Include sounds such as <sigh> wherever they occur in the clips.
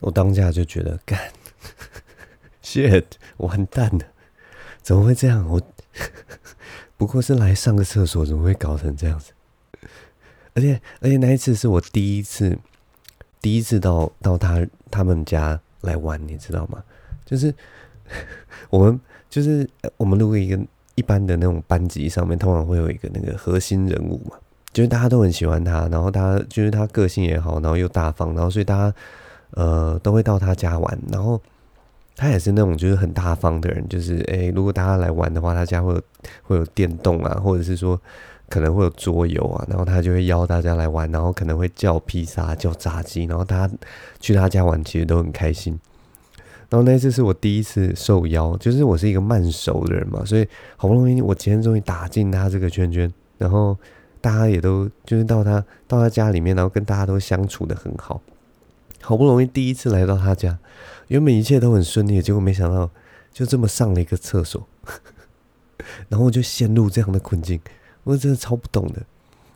我当下就觉得干，shit，完蛋了，怎么会这样？我不过是来上个厕所，怎么会搞成这样子？而且而且那一次是我第一次，第一次到到他他们家来玩，你知道吗？就是 <laughs> 我们就是我们如果一个一般的那种班级上面，通常会有一个那个核心人物嘛，就是大家都很喜欢他，然后他就是他个性也好，然后又大方，然后所以大家呃都会到他家玩，然后他也是那种就是很大方的人，就是诶、如果大家来玩的话，他家会有会有电动啊，或者是说。可能会有桌游啊，然后他就会邀大家来玩，然后可能会叫披萨、叫炸鸡，然后大家去他家玩，其实都很开心。然后那次是我第一次受邀，就是我是一个慢熟的人嘛，所以好不容易我今天终于打进他这个圈圈，然后大家也都就是到他到他家里面，然后跟大家都相处得很好。好不容易第一次来到他家，原本一切都很顺利，结果没想到就这么上了一个厕所，<laughs> 然后就陷入这样的困境。我真的超不懂的，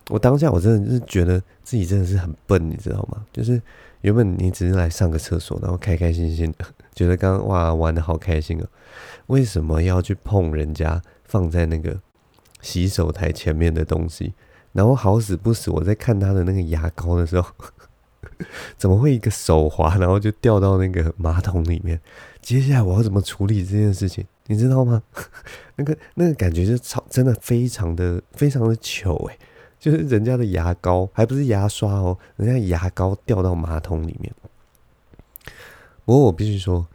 我当下我真的是觉得自己真的是很笨，你知道吗？就是原本你只是来上个厕所，然后开开心心的，<laughs> 觉得刚刚哇玩得好开心啊，为什么要去碰人家放在那个洗手台前面的东西？然后好死不死，我在看他的那个牙膏的时候，<laughs> 怎么会一个手滑，然后就掉到那个马桶里面？接下来我要怎么处理这件事情？你知道吗？<laughs> 那个那个感觉就超真的非常的非常的糗诶，就是人家的牙膏还不是牙刷哦，人家牙膏掉到马桶里面。不过我必须说，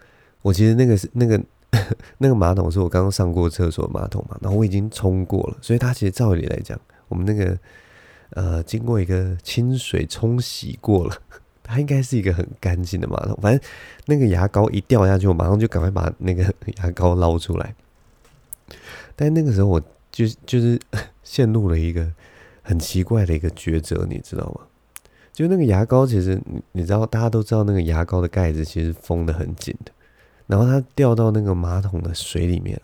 我其实那个是那个 <laughs> 那个马桶是我刚刚上过厕所的马桶嘛，然后我已经冲过了，所以它其实照理来讲，我们那个呃经过一个清水冲洗过了。<laughs> 它应该是一个很干净的马桶，反正那个牙膏一掉下去，我马上就赶快把那个牙膏捞出来。但那个时候我就就是陷入了一个很奇怪的一个抉择，你知道吗？就那个牙膏，其实你你知道，大家都知道那个牙膏的盖子其实封得很紧的，然后它掉到那个马桶的水里面，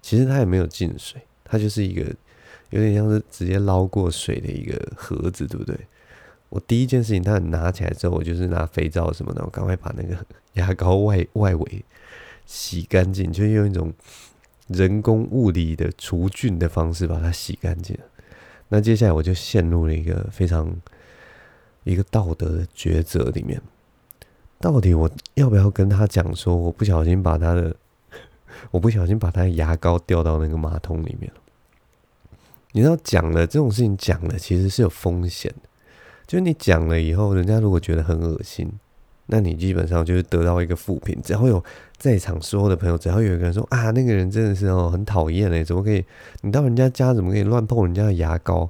其实它也没有进水，它就是一个有点像是直接捞过水的一个盒子，对不对？我第一件事情，他拿起来之后，我就是拿肥皂什么的，我赶快把那个牙膏外外围洗干净，就用一种人工物理的除菌的方式把它洗干净。那接下来我就陷入了一个非常一个道德的抉择里面，到底我要不要跟他讲说，我不小心把他的我不小心把他的牙膏掉到那个马桶里面了？你知道，讲了这种事情，讲了其实是有风险的。就你讲了以后，人家如果觉得很恶心，那你基本上就是得到一个负评。只要有在场所有的朋友，只要有一个人说啊，那个人真的是哦很讨厌哎，怎么可以？你到人家家怎么可以乱碰人家的牙膏？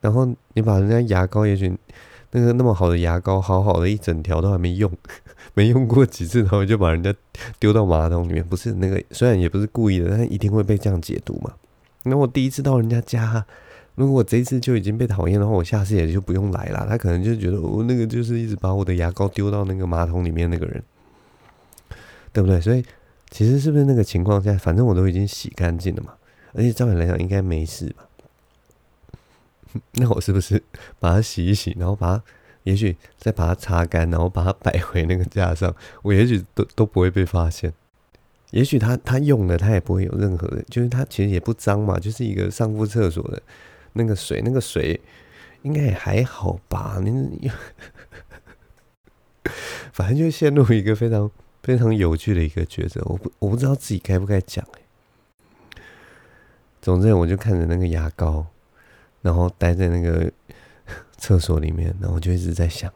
然后你把人家牙膏，也许那个那么好的牙膏，好好的一整条都还没用，<laughs> 没用过几次，然后就把人家丢到马桶里面。不是那个，虽然也不是故意的，但一定会被这样解读嘛。那我第一次到人家家。如果我这一次就已经被讨厌的话，我下次也就不用来了。他可能就觉得我那个就是一直把我的牙膏丢到那个马桶里面那个人，对不对？所以其实是不是那个情况下，反正我都已经洗干净了嘛，而且照理来讲应该没事吧？<laughs> 那我是不是把它洗一洗，然后把它，也许再把它擦干，然后把它摆回那个架上，我也许都都不会被发现。也许他他用了，他也不会有任何的，就是他其实也不脏嘛，就是一个上过厕所的。那个水，那个水应该也还好吧？你，<laughs> 反正就陷入一个非常非常有趣的一个抉择。我不我不知道自己该不该讲哎。总之，我就看着那个牙膏，然后待在那个厕所里面，然后我就一直在想，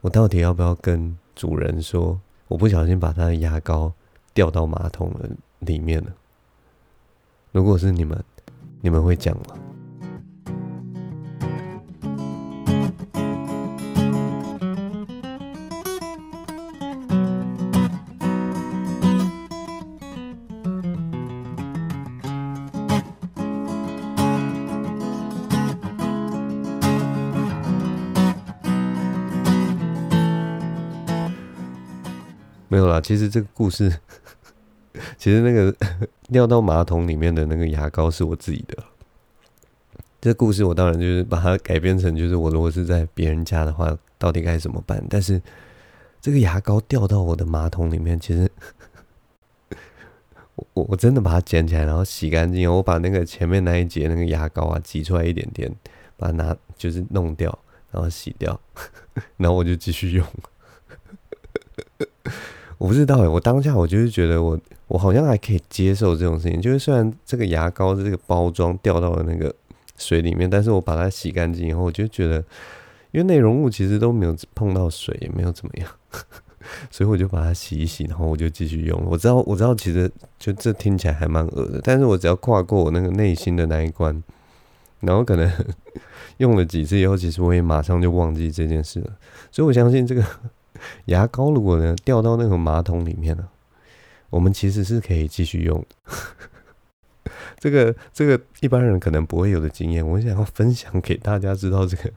我到底要不要跟主人说，我不小心把他的牙膏掉到马桶了里面了？如果是你们，你们会讲吗？没有啦，其实这个故事，其实那个 <laughs> 掉到马桶里面的那个牙膏是我自己的。这故事我当然就是把它改编成，就是我如果是在别人家的话，到底该怎么办？但是这个牙膏掉到我的马桶里面，其实 <laughs> 我我我真的把它捡起来，然后洗干净，我把那个前面那一节那个牙膏啊挤出来一点点，把它拿就是弄掉，然后洗掉，<laughs> 然后我就继续用。我不知道哎，我当下我就是觉得我我好像还可以接受这种事情，就是虽然这个牙膏的这个包装掉到了那个水里面，但是我把它洗干净以后，我就觉得，因为内容物其实都没有碰到水，也没有怎么样，<laughs> 所以我就把它洗一洗，然后我就继续用了。我知道我知道，其实就这听起来还蛮恶的，但是我只要跨过我那个内心的那一关，然后可能用了几次以后，其实我也马上就忘记这件事了。所以我相信这个。<laughs> 牙膏如果呢掉到那个马桶里面了，我们其实是可以继续用的。<laughs> 这个这个一般人可能不会有的经验，我想要分享给大家知道这个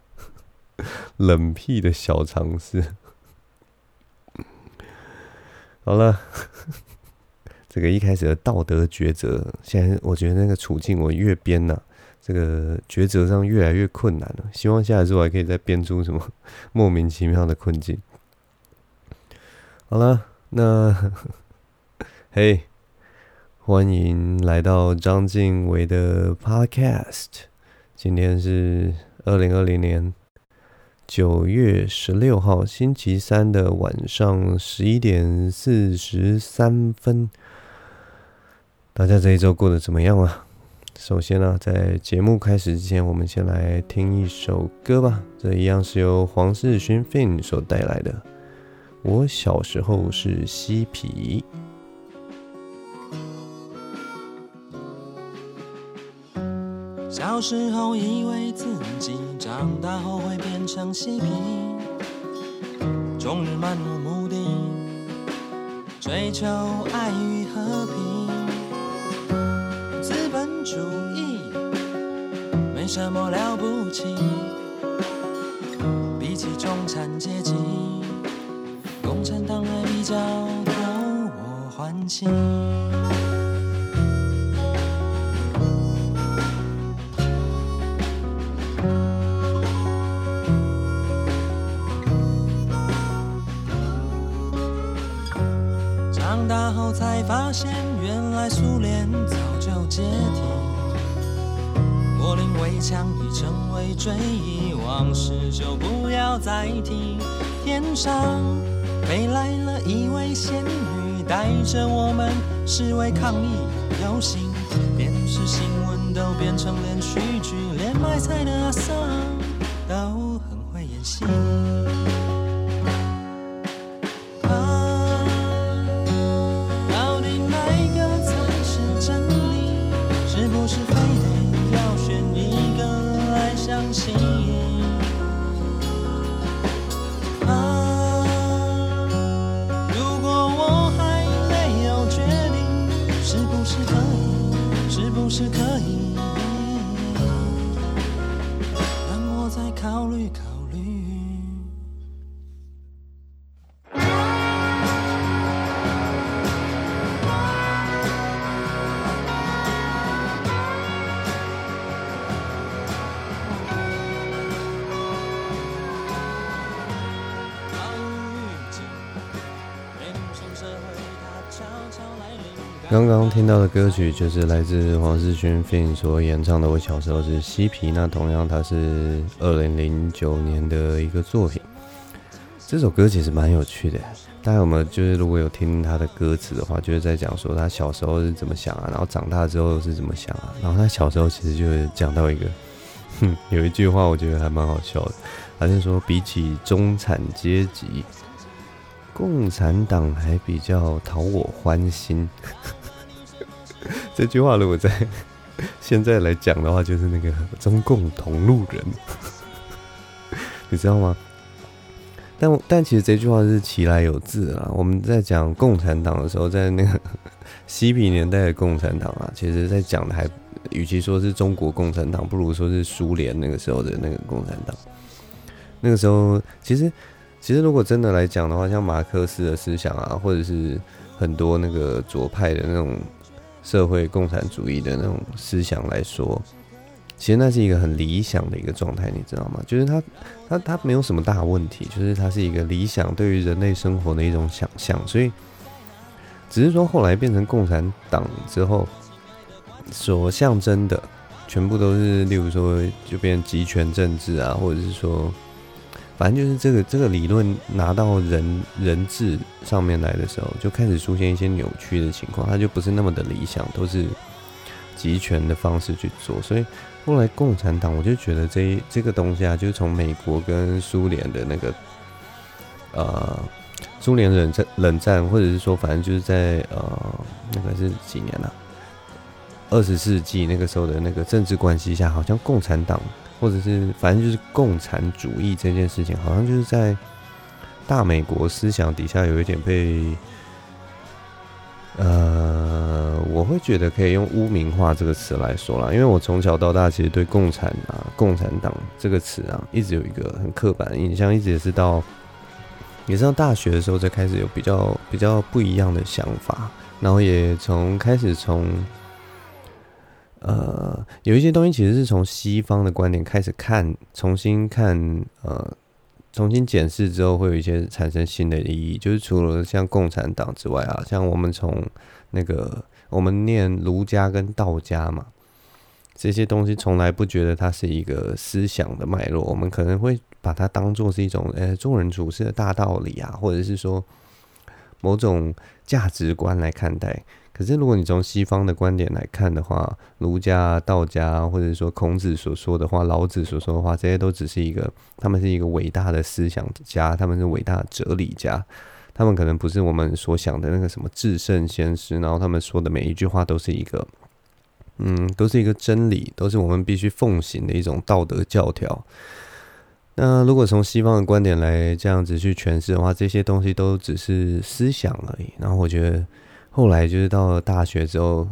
<laughs> 冷僻的小常识。好了，<laughs> 这个一开始的道德抉择，现在我觉得那个处境我越编呢、这个抉择上越来越困难了。希望下一次我还可以再编出什么莫名其妙的困境。好了，那嘿，欢迎来到章晋唯的 Podcast。今天是二零二零年九月十六号星期三的晚上十一点四十三分。大家这一周过得怎么样啊？首先呢、在节目开始之前，我们先来听一首歌吧。这一样是由黄世勋 Fin 所带来的。我小时候是嬉皮，小时候以为自己长大后会变成嬉皮，终日漫无目的追求爱与和平，资本主义没什么了不起，比起中产阶级。共产党还比较讨我欢心。后才发现，原来苏联早就解体，柏林围墙已成为追忆，往事就不要再提。天上。飞来了一位仙女，带着我们示威抗议游行，电视新闻都变成连续剧，连卖菜的阿桑都很会演戏。刚刚听到的歌曲就是来自黄世勋 Fin 所演唱的《我小时候是嬉皮》，那同样它是二零零九年的一个作品。这首歌其实蛮有趣的，大家有没有就是如果有听他的歌词的话，就是在讲说他小时候是怎么想啊，然后长大之后是怎么想啊，然后他小时候其实就是讲到一个，哼，有一句话我觉得还蛮好笑的，好像说比起中产阶级，共产党还比较讨我欢心。<laughs> 这句话如果在 <laughs> 现在来讲的话，就是那个中共同路人，<laughs> 你知道吗？但但其实这句话是其来有自啊。我们在讲共产党的时候，在那个西皮年代的共产党啊，其实在讲的还，与其说是中国共产党，不如说是苏联那个时候的那个共产党。那个时候，其实其实如果真的来讲的话，像马克思的思想啊，或者是很多那个左派的那种。社会共产主义的那种思想来说，其实那是一个很理想的一个状态，你知道吗？就是它，它，它没有什么大问题，就是它是一个理想对于人类生活的一种想象，所以只是说后来变成共产党之后，所象征的全部都是，例如说就变成集权政治啊，或者是说。反正就是这个这个理论拿到人人质上面来的时候，就开始出现一些扭曲的情况，它就不是那么的理想，都是集权的方式去做。所以后来共产党，我就觉得这这个东西啊，就是从美国跟苏联的那个呃苏联冷战冷战，或者是说反正就是在呃那个是几年了，二十世纪那个时候的那个政治关系下，好像共产党。或者是反正就是共产主义这件事情，好像就是在大美国思想底下有一点被，呃，我会觉得可以用污名化这个词来说啦，因为我从小到大其实对共产啊、共产党这个词啊，一直有一个很刻板的印象，一直也是到也是到大学的时候才开始有比较比较不一样的想法，然后也从开始从。呃，有一些东西其实是从西方的观点开始看，重新看，呃，重新检视之后，会有一些产生新的意义。就是除了像共产党之外啊，像我们从那个我们念儒家跟道家嘛，这些东西从来不觉得它是一个思想的脉络，我们可能会把它当做是一种呃做人处事的大道理啊，或者是说某种价值观来看待。可是，如果你从西方的观点来看的话，儒家、道家，或者说孔子所说的话、老子所说的话，这些都只是一个，他们是一个伟大的思想家，他们是伟大的哲理家，他们可能不是我们所想的那个什么至圣先师，然后他们说的每一句话都是一个，嗯，都是一个真理，都是我们必须奉行的一种道德教条。那如果从西方的观点来这样子去诠释的话，这些东西都只是思想而已。然后我觉得。后来就是到了大学之后，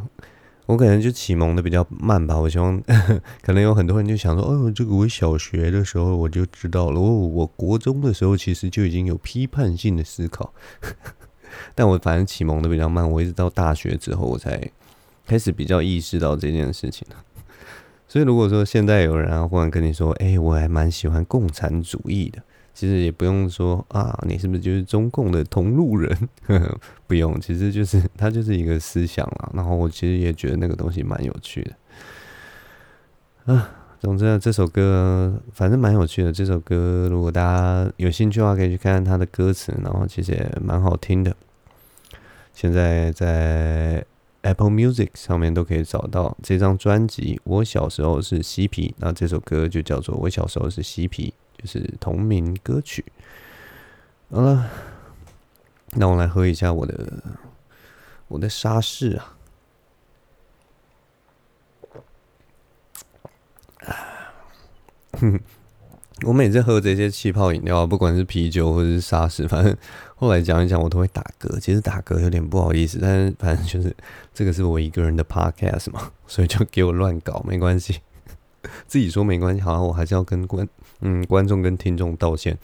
我可能就启蒙的比较慢吧。我希望 <laughs> 可能有很多人就想说：“哦，这个我小学的时候我就知道了。哦，我国中的时候其实就已经有批判性的思考。” <laughs> 但我反正启蒙的比较慢，我一直到大学之后我才开始比较意识到这件事情。<laughs> 所以如果说现在有人啊忽然跟你说：“哎，我还蛮喜欢共产主义的。”其实也不用说啊，你是不是就是中共的同路人？呵呵，不用，其实就是他就是一个思想啦。然后我其实也觉得那个东西蛮有趣的啊。总之这首歌反正蛮有趣的。这首歌如果大家有兴趣的话，可以去看看它的歌词，然后其实也蛮好听的。现在在 Apple Music 上面都可以找到这张专辑。我小时候是嬉皮，那这首歌就叫做《我小时候是嬉皮》。就是同名歌曲。好了，那我来喝一下我的我的沙士啊。哼，<laughs> 我每次喝这些气泡饮料，不管是啤酒或者是沙士，反正后来讲一讲，我都会打嗝。其实打嗝有点不好意思，但是反正就是这个是我一个人的 podcast 嘛，所以就给我乱搞，没关系。自己说没关系，好像我还是要跟观嗯观众跟听众道歉，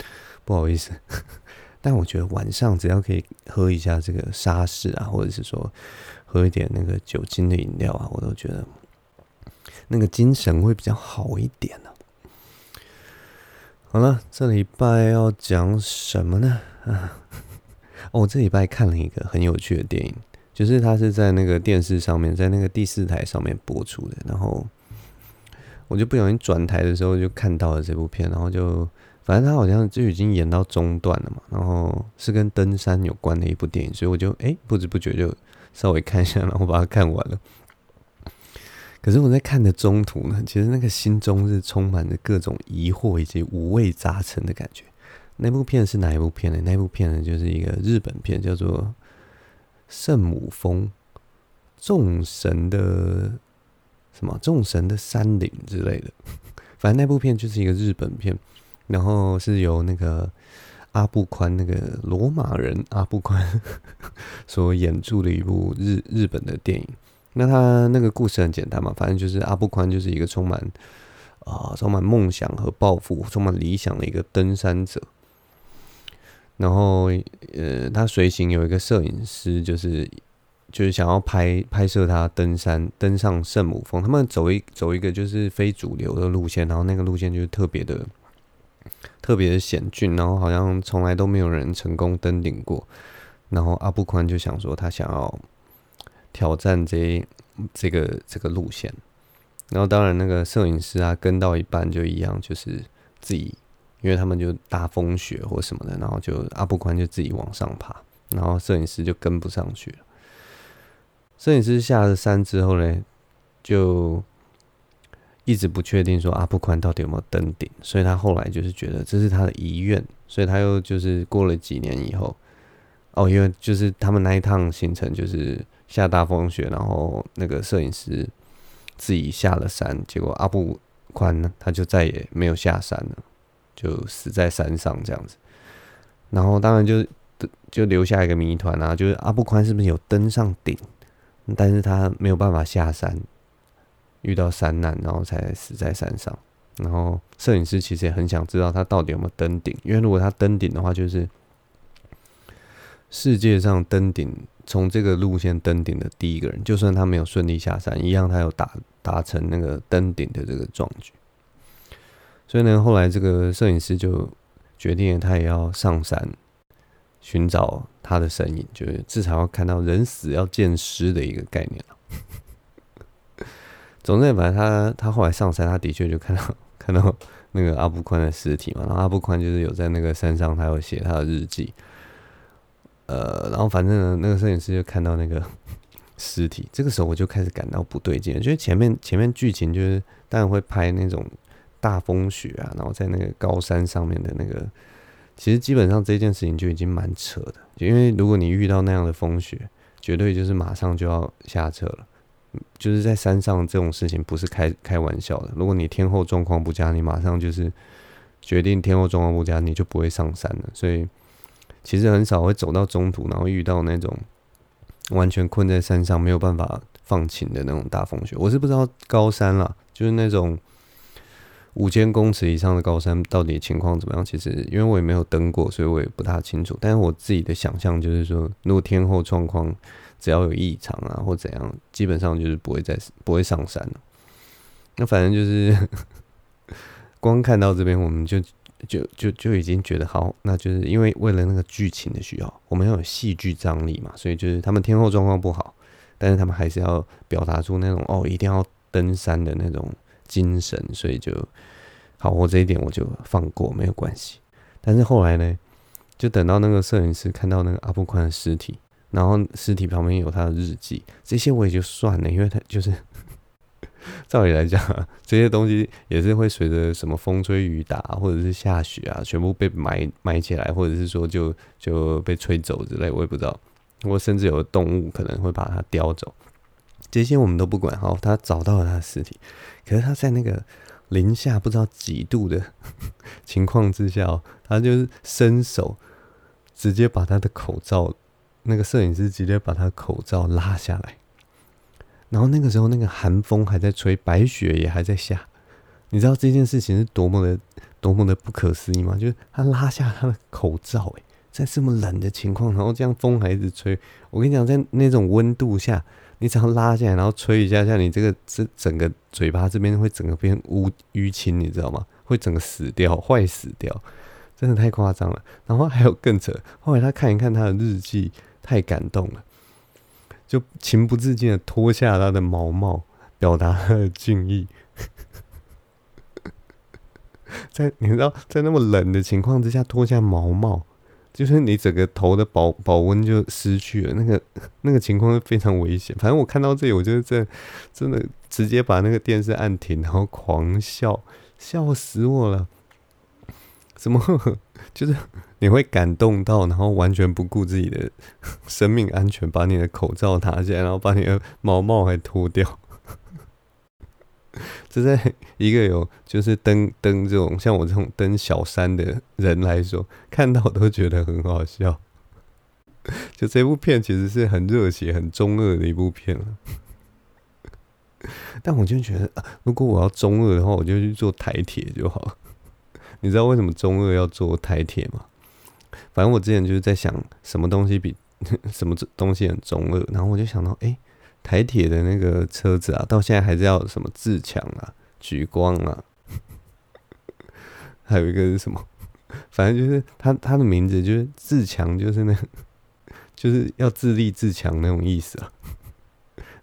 不好意思。<laughs> 但我觉得晚上只要可以喝一下这个沙士啊，或者是说喝一点那个酒精的饮料啊，我都觉得那个精神会比较好一点呢、好了，这礼拜要讲什么呢？啊，<laughs> 哦，这礼拜看了一个很有趣的电影，就是它是在那个电视上面，在那个第四台上面播出的，然后。我就不小心转台的时候就看到了这部片，然后就反正他好像就已经演到中段了嘛，然后是跟登山有关的一部电影，所以我就哎、不知不觉就稍微看一下，然后把它看完了。可是我在看的中途呢，其实那个心中是充满着各种疑惑以及五味杂陈的感觉。那部片是哪一部片呢？那部片呢就是一个日本片，叫做《圣母峰众神的》。什么众神的山岭之类的，<laughs> 反正那部片就是一个日本片，然后是由那个阿布宽那个罗马人阿布宽 <laughs> 所演出的一部日日本的电影。那他那个故事很简单嘛，反正就是阿布宽就是一个充满啊、充满梦想和抱负、充满理想的一个登山者。然后呃，他随行有一个摄影师，就是就是想要拍拍摄他登山登上圣母峰，他们走一走一个就是非主流的路线，然后那个路线就是特别的特别的险峻，然后好像从来都没有人成功登顶过。然后阿布宽就想说，他想要挑战这这个这个路线。然后当然那个摄影师啊，跟到一半就一样，就是自己，因为他们就大风雪或什么的，然后就阿布宽就自己往上爬，然后摄影师就跟不上去了。摄影师下了山之后呢，就一直不确定说阿布宽到底有没有登顶，所以他后来就是觉得这是他的遗愿，所以他又就是过了几年以后，哦，因为就是他们那一趟行程就是下大风雪，然后那个摄影师。自己下了山，结果阿布宽呢，他就再也没有下山了，就死在山上这样子。然后当然就就留下一个谜团啊，就是阿布宽是不是有登上顶，但是他没有办法下山，遇到山难，然后才死在山上。然后摄影师其实也很想知道他到底有没有登顶，因为如果他登顶的话，就是世界上登顶。从这个路线登顶的第一个人，就算他没有顺利下山，一样他有达达成那个登顶的这个壮举。所以呢，后来这个摄影师就决定了，他也要上山寻找他的身影，就是至少要看到人死要见尸的一个概念。<laughs> 总之，反正他他后来上山，他的确就看到 <laughs> 看到那个阿布宽的尸体嘛。然后阿布宽就是有在那个山上，他有写他的日记。呃，然后反正呢，那个摄影师就看到那个 <laughs> 尸体，这个时候我就开始感到不对劲，就是前面前面剧情就是当然会拍那种大风雪啊，然后在那个高山上面的那个，其实基本上这件事情就已经蛮扯的，因为如果你遇到那样的风雪，绝对就是马上就要下车了，就是在山上这种事情不是开开玩笑的，如果你天候状况不佳，你马上就是决定天候状况不佳，你就不会上山了，所以。其实很少会走到中途，然后遇到那种完全困在山上没有办法放晴的那种大风雪。我是不知道高山啦，就是那种五千公尺以上的高山到底情况怎么样。其实因为我也没有登过，所以我也不大清楚。但是我自己的想象就是说，如果天后状况只要有异常啊或怎样，基本上就是不会再不会上山了。那反正就是 <laughs> 光看到这边，我们就。就就就已经觉得好，那就是因为为了那个剧情的需要，我们要有戏剧张力嘛，所以就是他们天后状况不好，但是他们还是要表达出那种哦，一定要登山的那种精神，所以就好，我这一点我就放过，没有关系。但是后来呢，就等到那个摄影师看到那个阿布宽的尸体，然后尸体旁边有他的日记，这些我也就算了，因为他就是。<laughs> 照理来讲，这些东西也是会随着什么风吹雨打，或者是下雪啊，全部被埋埋起来，或者是说就就被吹走之类，我也不知道。或甚至有动物可能会把它叼走，这些我们都不管。好，他找到了他的尸体，可是他在那个零下不知道几度的 <laughs> 情况之下，他就是伸手直接把他的口罩，那个摄影师直接把他口罩拉下来。然后那个时候，那个寒风还在吹，白雪也还在下，你知道这件事情是多么的、多么的不可思议吗？就是他拉下他的口罩，诶，在这么冷的情况，然后这样风还一直吹。我跟你讲，在那种温度下，你只要拉下来，然后吹一下，像你这个这整个嘴巴这边会整个变乌淤青，你知道吗？会整个死掉、坏死掉，真的太夸张了。然后还有更扯，后来他看一看他的日记，太感动了。就情不自禁的脱下他的毛帽，表达他的敬意。<laughs> 在你知道，在那么冷的情况之下脱下毛帽，就是你整个头的保保温就失去了。那个 <laughs> 那个情况非常危险。反正我看到这里，我就是真真的直接把那个电视按停，然后狂笑，笑死我了。怎么？<laughs> 就是你会感动到，然后完全不顾自己的生命安全，把你的口罩拿下来，然后把你的毛帽还脱掉。<laughs> 这在一个有就是登登这种像我这种登小山的人来说，看到都觉得很好笑。<laughs> 就这部片其实是很热血、很中二的一部片了。<laughs> 但我就觉得，如果我要中二的话，我就去做台铁就好。你知道为什么中二要做台铁吗？反正我之前就是在想，什么东西比什么东西很中二，然后我就想到，哎、台铁的那个车子啊，到现在还是要什么自强啊、举光啊，<laughs> 还有一个是什么？反正就是他他的名字就是自强，就是那，就是要自立自强那种意思啊。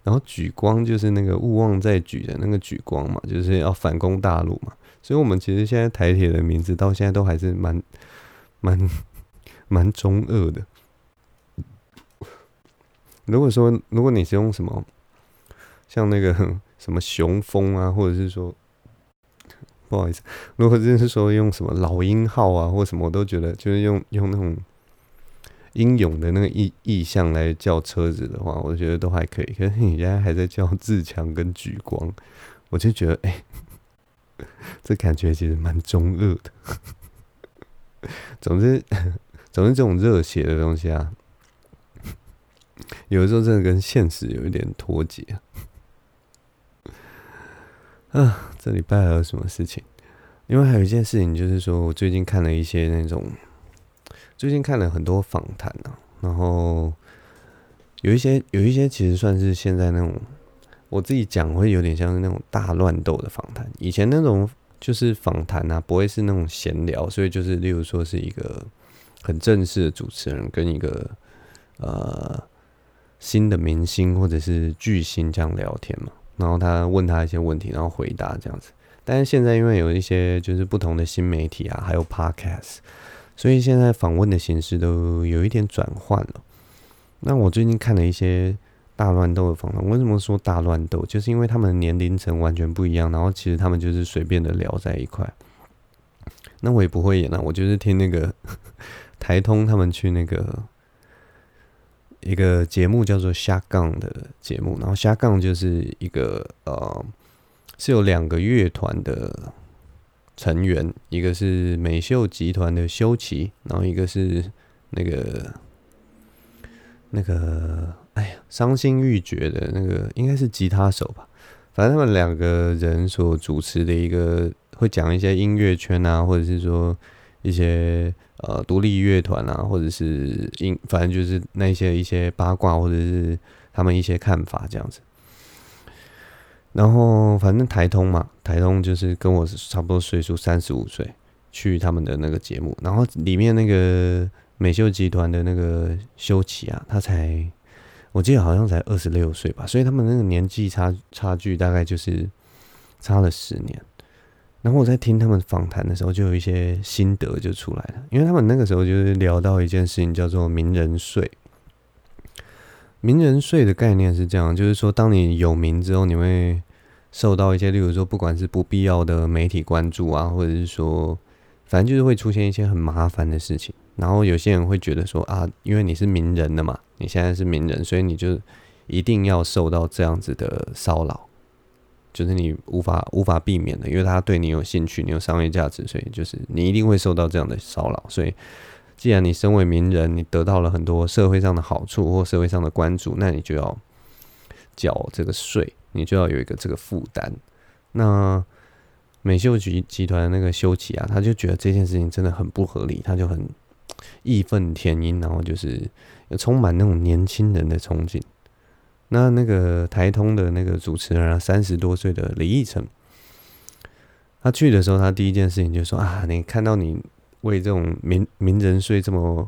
然后举光就是那个勿忘在举的那个举光嘛，就是要反攻大陆嘛。所以，我们其实现在台铁的名字到现在都还是蛮蛮蛮中二的。如果说，如果你是用什么像那个 <laughs> 什么雄风啊，或者是说不好意思，如果真是说用什么老鹰号啊，或什么，我都觉得就是用用那种。英勇的那个意意象来叫车子的话，我觉得都还可以。可是你现在还在叫自强跟举光，我就觉得哎、这感觉其实蛮中二的。<laughs> 总之，<laughs> 总之这种热血的东西啊，有的时候真的跟现实有一点脱节啊。这礼拜还有什么事情？因为还有一件事情，就是说我最近看了一些那种。最近看了很多访谈啊，然后有一些有一些其实算是现在那种我自己讲会有点像是那种大乱斗的访谈。以前那种就是访谈啊，不会是那种闲聊，所以就是例如说是一个很正式的主持人跟一个呃新的明星或者是巨星这样聊天嘛，然后他问他一些问题，然后回答这样子。但是现在因为有一些就是不同的新媒体啊，还有 Podcast。所以现在访问的形式都有一点转换了。那我最近看了一些大乱斗的访谈，为什么说大乱斗？就是因为他们年龄层完全不一样，然后其实他们就是随便的聊在一块。那我也不会演啊，我就是听那个 <laughs> 台通他们去那个一个节目叫做下杠的节目，然后下杠就是一个呃是有两个乐团的。成员一个是美秀集团的修齐，然后一个是那个那个哎呀伤心欲绝的那个应该是吉他手吧，反正他们两个人所主持的一个会讲一些音乐圈啊，或者是说一些呃独立乐团啊，或者是音反正就是那些一些八卦或者是他们一些看法这样子。然后反正台通嘛，台通就是跟我差不多岁数，三十五岁，去他们的那个节目。然后里面那个美秀集团的那个修齐啊，他才我记得好像才二十六岁吧，所以他们那个年纪差差距大概就是差了十年。然后我在听他们访谈的时候，就有一些心得就出来了，因为他们那个时候就是聊到一件事情，叫做名人税。名人税的概念是这样，就是说，当你有名之后，你会受到一些，例如说，不管是不必要的媒体关注啊，或者是说，反正就是会出现一些很麻烦的事情。然后有些人会觉得说啊，因为你是名人的嘛，你现在是名人，所以你就一定要受到这样子的骚扰，就是你无法无法避免的，因为他对你有兴趣，你有商业价值，所以就是你一定会受到这样的骚扰，所以。既然你身为名人，你得到了很多社会上的好处或社会上的关注，那你就要缴这个税，你就要有一个这个负担。那美秀集集团那个修齐啊，他就觉得这件事情真的很不合理，他就很义愤填膺，然后就是充满那种年轻人的憧憬。那那个台通的那个主持人啊，三十多岁的李义成，他去的时候，他第一件事情就说啊，你看到你。为这种名名人税这么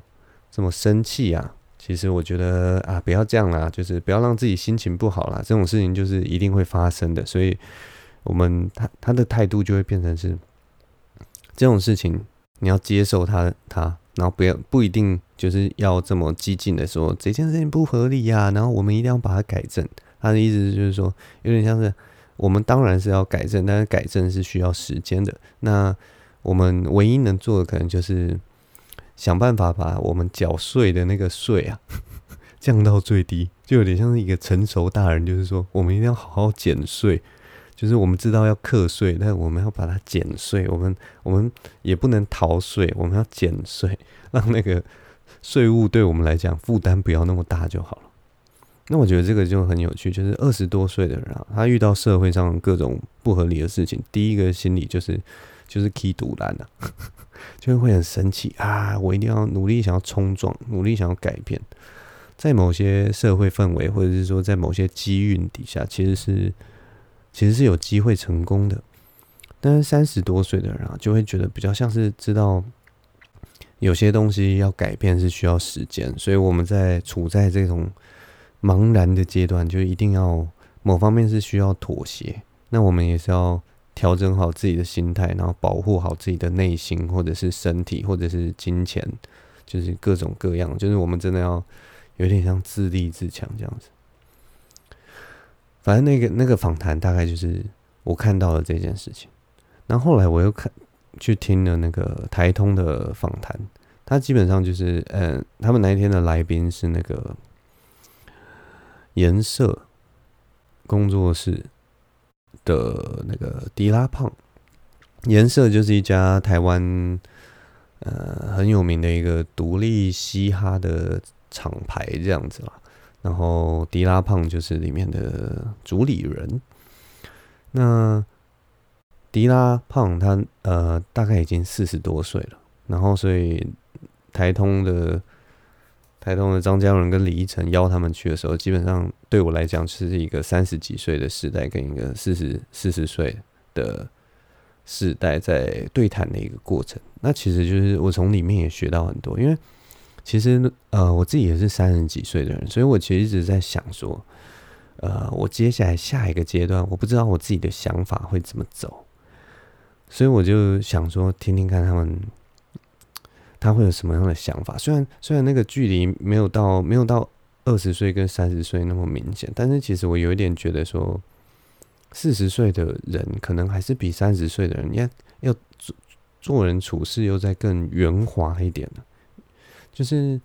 这么生气啊！其实我觉得啊，不要这样啦，就是不要让自己心情不好啦。这种事情就是一定会发生的，所以我们他他的态度就会变成是这种事情，你要接受他他，然后不要不一定就是要这么激进的说这件事情不合理呀，然后我们一定要把它改正。他的意思就是说，有点像是我们当然是要改正，但是改正是需要时间的。那我们唯一能做的，可能就是想办法把我们缴税的那个税啊 <laughs> 降到最低，就有点像是一个成熟大人，就是说，我们一定要好好减税，就是我们知道要课税，但我们要把它减税，我们我们也不能逃税，我们要减税，让那个税务对我们来讲负担不要那么大就好了。那我觉得这个就很有趣，就是二十多岁的人啊，他遇到社会上各种不合理的事情，第一个心理就是。就是气赌烂了，<laughs> 就会很生气啊！我一定要努力，想要冲撞，努力想要改变。在某些社会氛围，或者是说在某些机运底下，其实是其实是有机会成功的。但是三十多岁的人啊，就会觉得比较像是知道有些东西要改变是需要时间，所以我们在处在这种茫然的阶段，就一定要某方面是需要妥协。那我们也是要调整好自己的心态，然后保护好自己的内心，或者是身体，或者是金钱，就是各种各样，就是我们真的要有点像自立自强这样子。反正那个那个访谈大概就是我看到了这件事情。然后后来我又看去听了那个台通的访谈，他基本上就是，嗯，他们那一天的来宾是那个颜色工作室的那个迪拉胖，颜色就是一家台湾呃很有名的一个独立嘻哈的厂牌这样子啦，然后迪拉胖就是里面的主理人，那。迪拉胖他呃大概已经四十多岁了，然后所以台通的台通的张嘉伦跟李依晨邀他们去的时候，基本上对我来讲是一个三十几岁的时代跟一个四十四十岁的世代在对谈的一个过程。那其实就是我从里面也学到很多，因为其实呃我自己也是三十几岁的人，所以我其实一直在想说，呃我接下来下一个阶段，我不知道我自己的想法会怎么走。所以我就想说，听听看他们，他会有什么样的想法。虽然虽然那个距离没有到没有到二十岁跟三十岁那么明显，但是其实我有一点觉得说，四十岁的人可能还是比三十岁的人要要做做人处事又再更圆滑一点的，就是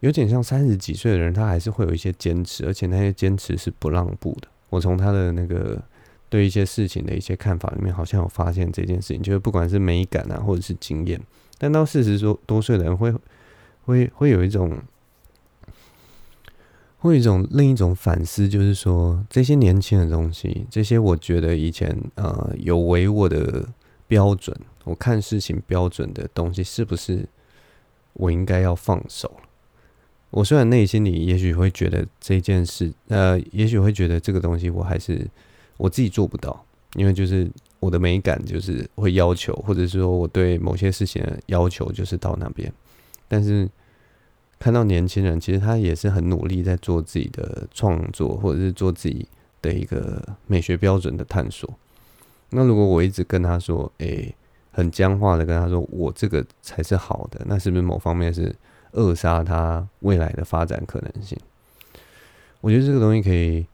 有点像三十几岁的人，他还是会有一些坚持，而且那些坚持是不让步的。我从他的那个。对一些事情的一些看法里面，好像有发现这件事情，就是不管是美感啊，或者是经验，但到四十多多岁的人会会会有一种，会有一种另一种反思，就是说这些年轻的东西，这些我觉得以前呃有违我的标准，我看事情标准的东西，是不是我应该要放手？我虽然内心里也许会觉得这件事，呃，也许会觉得这个东西我还是。我自己做不到，因为就是我的美感就是会要求，或者是说我对某些事情的要求就是到那边。但是看到年轻人，其实他也是很努力在做自己的创作，或者是做自己的一个美学标准的探索。那如果我一直跟他说，诶、很僵化的跟他说我这个才是好的，那是不是某方面是扼杀他未来的发展可能性？我觉得这个东西可以，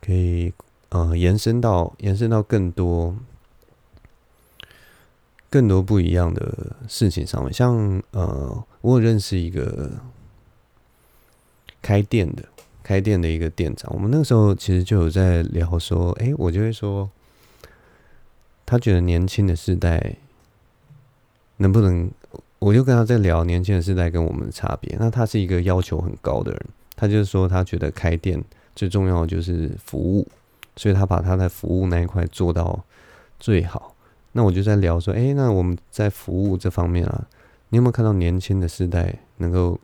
可以。呃，延伸到延伸到更多更多不一样的事情上面，像呃，我有认识一个开店的开店的一个店长，我们那个时候其实就有在聊说，哎、我就会说，他觉得年轻的世代能不能，我就跟他在聊年轻的世代跟我们的差别。那他是一个要求很高的人，他就是说，他觉得开店最重要的就是服务。所以他把他的服务那一块做到最好。那我就在聊说，诶，那我们在服务这方面啊，你有没有看到年轻的世代能够，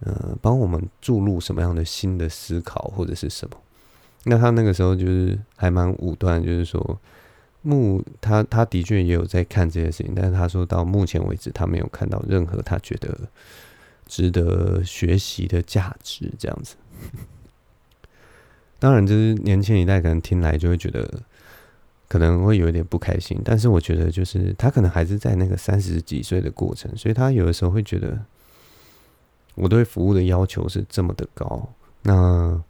呃，帮我们注入什么样的新的思考或者是什么？那他那个时候就是还蛮武断，就是说，目他他的确也有在看这些事情，但是他说到目前为止，他没有看到任何他觉得值得学习的价值，这样子。当然，就是年轻一代可能听来就会觉得可能会有一点不开心，但是我觉得就是他可能还是在那个三十几岁的过程，所以他有的时候会觉得我对服务的要求是这么的高，那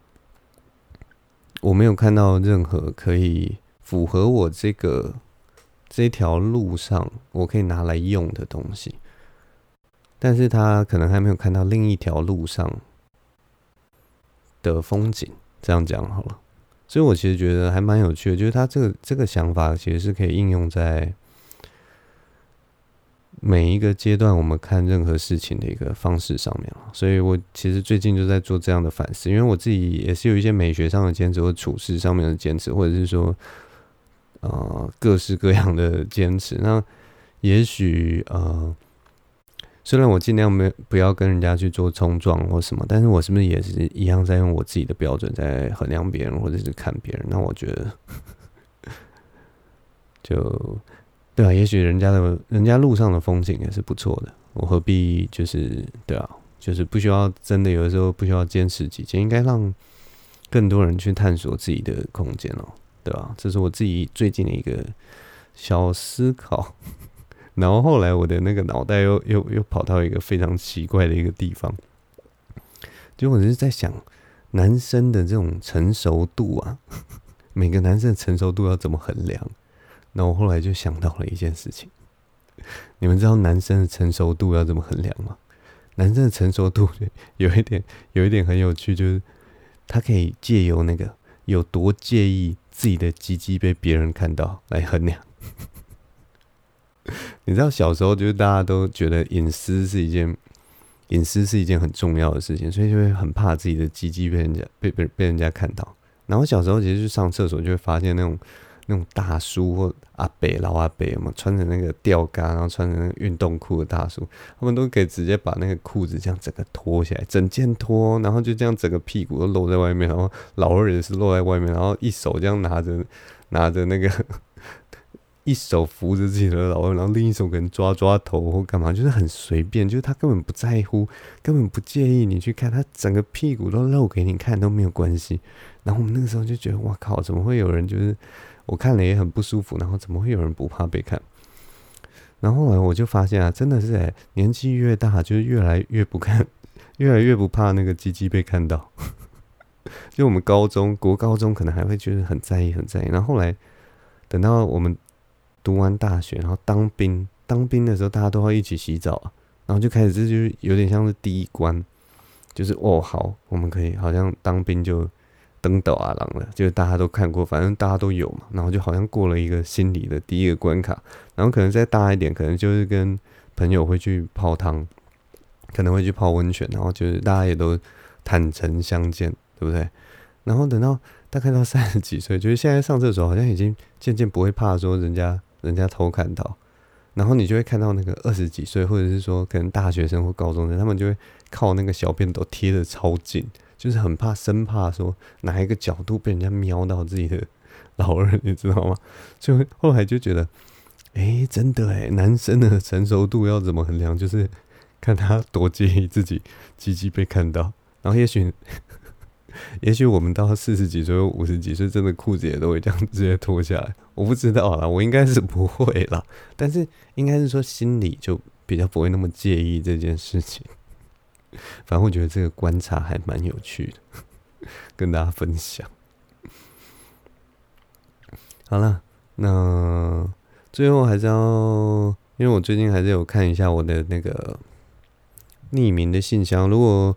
我没有看到任何可以符合我这个这条路上我可以拿来用的东西，但是他可能还没有看到另一条路上的风景。这样讲好了，所以我其实觉得还蛮有趣的，就是他这个这个想法其实是可以应用在每一个阶段我们看任何事情的一个方式上面。所以我其实最近就在做这样的反思，因为我自己也是有一些美学上的坚持，或处事上面的坚持，或者是说，呃，各式各样的坚持。那也许呃，虽然我尽量没不要跟人家去做冲撞或什么，但是我是不是也是一样在用我自己的标准在衡量别人或者是看别人？那我觉得，<laughs> 就对啊，也许人家的人家路上的风景也是不错的，我何必就是对啊，就是不需要真的有的时候不需要坚持己见，应该让更多人去探索自己的空间哦，对吧？这是我自己最近的一个小思考。然后后来我的那个脑袋又又又跑到一个非常奇怪的一个地方，就我是在想男生的这种成熟度啊，<laughs> 每个男生的成熟度要怎么衡量？那我后来就想到了一件事情，你们知道男生的成熟度要怎么衡量吗？男生的成熟度 <laughs> 有一点有一点很有趣，就是他可以借由那个有多介意自己的鸡鸡被别人看到来衡量。<laughs> 你知道小时候就是大家都觉得隐私是一件隐私是一件很重要的事情，所以就会很怕自己的鸡鸡被人家被被被人家看到。然后小时候其实去上厕所就会发现那种那种大叔或阿伯老阿伯嘛，穿着那个吊嘎，然后穿着那个运动裤的大叔，他们都可以直接把那个裤子这样整个脱下来，整件脱，然后就这样整个屁股都露在外面，然后老二也是露在外面，然后一手这样拿着拿着那个。一手扶着自己的老二，然后另一手可能抓抓头或干嘛，就是很随便，就是他根本不在乎，根本不介意你去看，他整个屁股都露给你看都没有关系。然后我们那个时候就觉得，哇靠，怎么会有人就是我看了也很不舒服，然后怎么会有人不怕被看？然后后来我就发现啊，真的是哎，年纪越大，就是越来越不看，<laughs> 越来越不怕那个鸡鸡被看到。<laughs> 就我们高中国高中可能还会觉得很在意很在意，然后后来等到我们。读完大学，然后当兵。当兵的时候，大家都要一起洗澡，然后就开始，这就是有点像是第一关，就是哦，好，我们可以好像当兵就登岛啊，狼了，就是大家都看过，反正大家都有嘛，然后就好像过了一个心理的第一个关卡。然后可能再大一点，可能就是跟朋友会去泡汤，可能会去泡温泉，然后就是大家也都坦诚相见，对不对？然后等到大概到三十几岁，就是现在上厕所好像已经渐渐不会怕说人家。人家偷看到，然后你就会看到那个二十几岁，或者是说可能大学生或高中生，他们就会靠那个小便斗贴得超近，就是很怕，生怕说哪一个角度被人家瞄到自己的老二，你知道吗？就后来就觉得，哎、真的哎，男生的成熟度要怎么衡量？就是看他多介意自己鸡鸡被看到，然后也许。也许我们到四十几岁五十几岁，真的裤子也都会这样直接脱下来。我不知道啦，我应该是不会啦。但是应该是说心里就比较不会那么介意这件事情。反正我觉得这个观察还蛮有趣的，<laughs> 跟大家分享。好了，那最后还是要，因为我最近还是有看一下我的那个匿名的信箱，如果。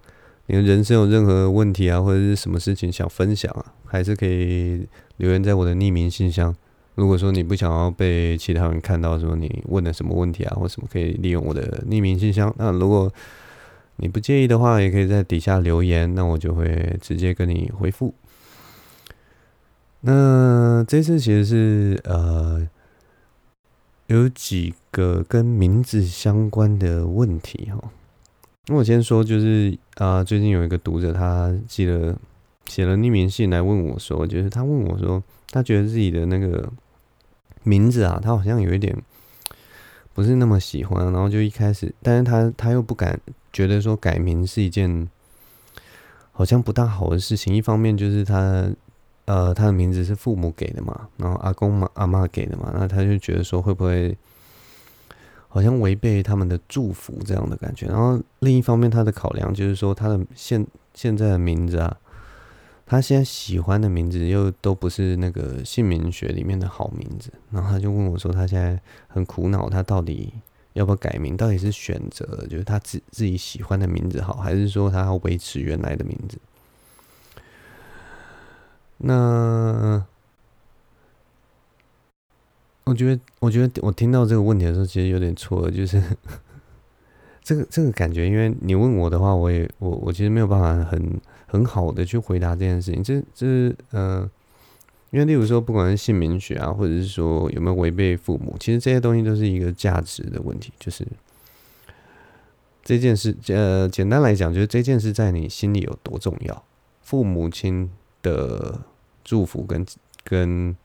你的人生有任何问题啊，或者是什么事情想分享啊，还是可以留言在我的匿名信箱。如果说你不想要被其他人看到说你问了什么问题啊，或什么，可以利用我的匿名信箱。那如果你不介意的话，也可以在底下留言，那我就会直接跟你回复。那这次其实是呃有几个跟名字相关的问题哈。那我先说，就是啊，最近有一个读者，他寄了写了匿名信来问我说，就是他问我说，他觉得自己的那个名字啊，他好像有一点不是那么喜欢，然后就一开始，但是他他又不敢，觉得说改名是一件好像不大好的事情。一方面就是他呃，他的名字是父母给的嘛，然后阿公嘛阿妈给的嘛，那他就觉得说会不会。好像违背他们的祝福这样的感觉，然后另一方面，他的考量就是说，他的现现在的名字啊，他现在喜欢的名字又都不是那个姓名学里面的好名字，然后他就问我说，他现在很苦恼，他到底要不要改名？到底是选择就是他自自己喜欢的名字好，还是说他要维持原来的名字？那。我觉得，我觉得我听到这个问题的时候，其实有点错，就是 <laughs> 这个这个感觉。因为你问我的话，我也我我其实没有办法很很好的去回答这件事情。这这呃，因为例如说，不管是姓名学啊，或者是说有没有违背父母，其实这些东西都是一个价值的问题。就是这件事，呃，简单来讲，就是这件事在你心里有多重要。父母亲的祝福跟跟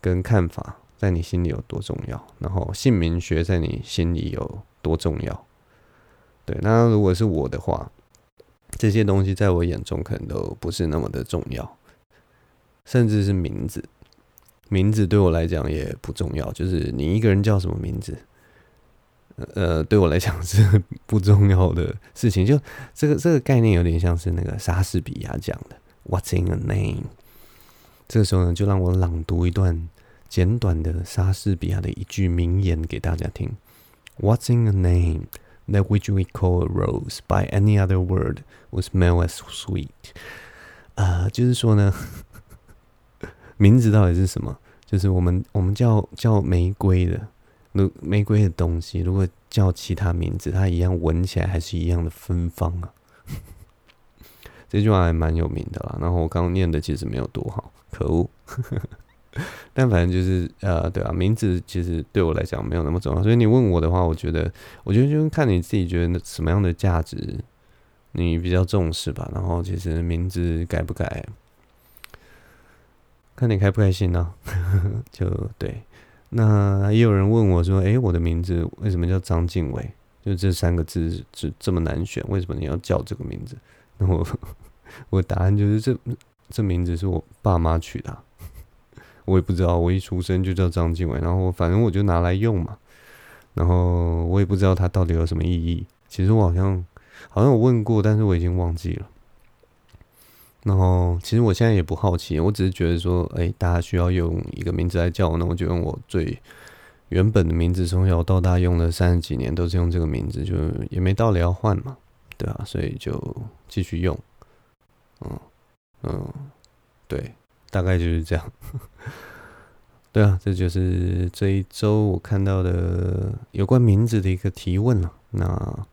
跟看法，在你心里有多重要？然后姓名学在你心里有多重要？对，那如果是我的话，这些东西在我眼中可能都不是那么的重要，甚至是名字，名字对我来讲也不重要。就是你一个人叫什么名字，呃，对我来讲是不重要的事情。就这个这个概念有点像是那个莎士比亚讲的 “What's in a name”。这个时候呢，就让我朗读一段简短的莎士比亚的一句名言给大家听：“What's in a name that which we call a rose by any other word would smell as sweet？” 啊、就是说呢，<laughs> 名字到底是什么？就是我们我们叫叫玫瑰的，如玫瑰的东西，如果叫其他名字，它一样闻起来还是一样的芬芳啊。<laughs> 这句话还蛮有名的啦。然后我刚刚念的其实没有多好。可恶，<laughs> 但反正就是呃，对啊，名字其实对我来讲没有那么重要，所以你问我的话，我觉得，我觉得就看你自己觉得什么样的价值你比较重视吧。然后其实名字改不改，看你开不开心呢、啊？<laughs> 就对。那也有人问我说：“诶，我的名字为什么叫张晋伟？就这三个字是这么难选，为什么你要叫这个名字？” <laughs> 那我我答案就是这。这名字是我爸妈取的，我也不知道。我一出生就叫张晋伟，然后反正我就拿来用嘛。然后我也不知道它到底有什么意义。其实我好像好像有问过，但是我已经忘记了。然后其实我现在也不好奇，我只是觉得说，哎，大家需要用一个名字来叫我，那我就用我最原本的名字，从小到大用了三十几年都是用这个名字，就也没道理要换嘛，对啊，所以就继续用，嗯。嗯，对，大概就是这样。对啊，这就是这一周我看到的有关名字的一个提问了。那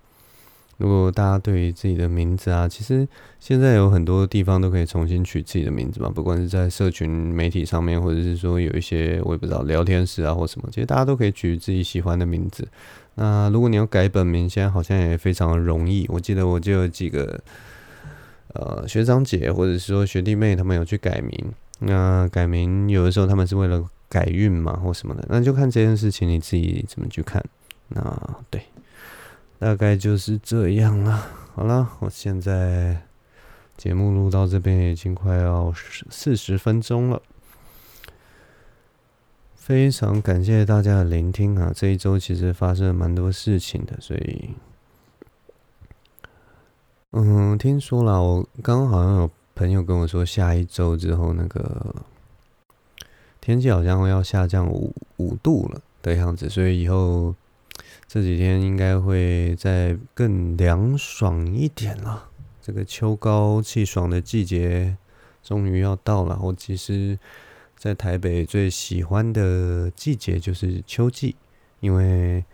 如果大家对于自己的名字啊，其实现在有很多地方都可以重新取自己的名字嘛，不管是在社群媒体上面，或者是说有一些我也不知道聊天室啊或什么，其实大家都可以取自己喜欢的名字。那如果你要改本名，现在好像也非常容易。我记得我就有几个。呃，学长姐或者是说学弟妹，他们有去改名。那改名有的时候他们是为了改运嘛，或什么的，那就看这件事情你自己怎么去看。那对，大概就是这样了。好了，我现在节目录到这边已经快要四十分钟了，非常感谢大家的聆听啊！这一周其实发生了蛮多事情的，所以。嗯，听说了，我刚好像有朋友跟我说，下一周之后那个天气好像要下降五五度了的样子，所以以后这几天应该会再更凉爽一点了。这个秋高气爽的季节终于要到了。我其实，在台北最喜欢的季节就是秋季，因为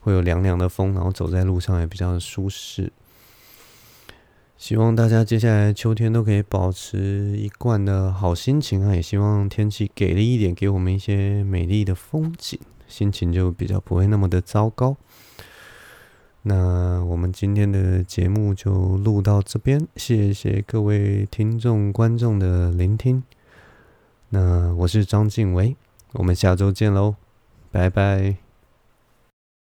会有凉凉的风，然后走在路上也比较舒适。希望大家接下来秋天都可以保持一贯的好心情啊！也希望天气给力一点，给我们一些美丽的风景，心情就比较不会那么的糟糕。那我们今天的节目就录到这边，谢谢各位听众观众的聆听。那我是张晋维，我们下周见喽，拜拜。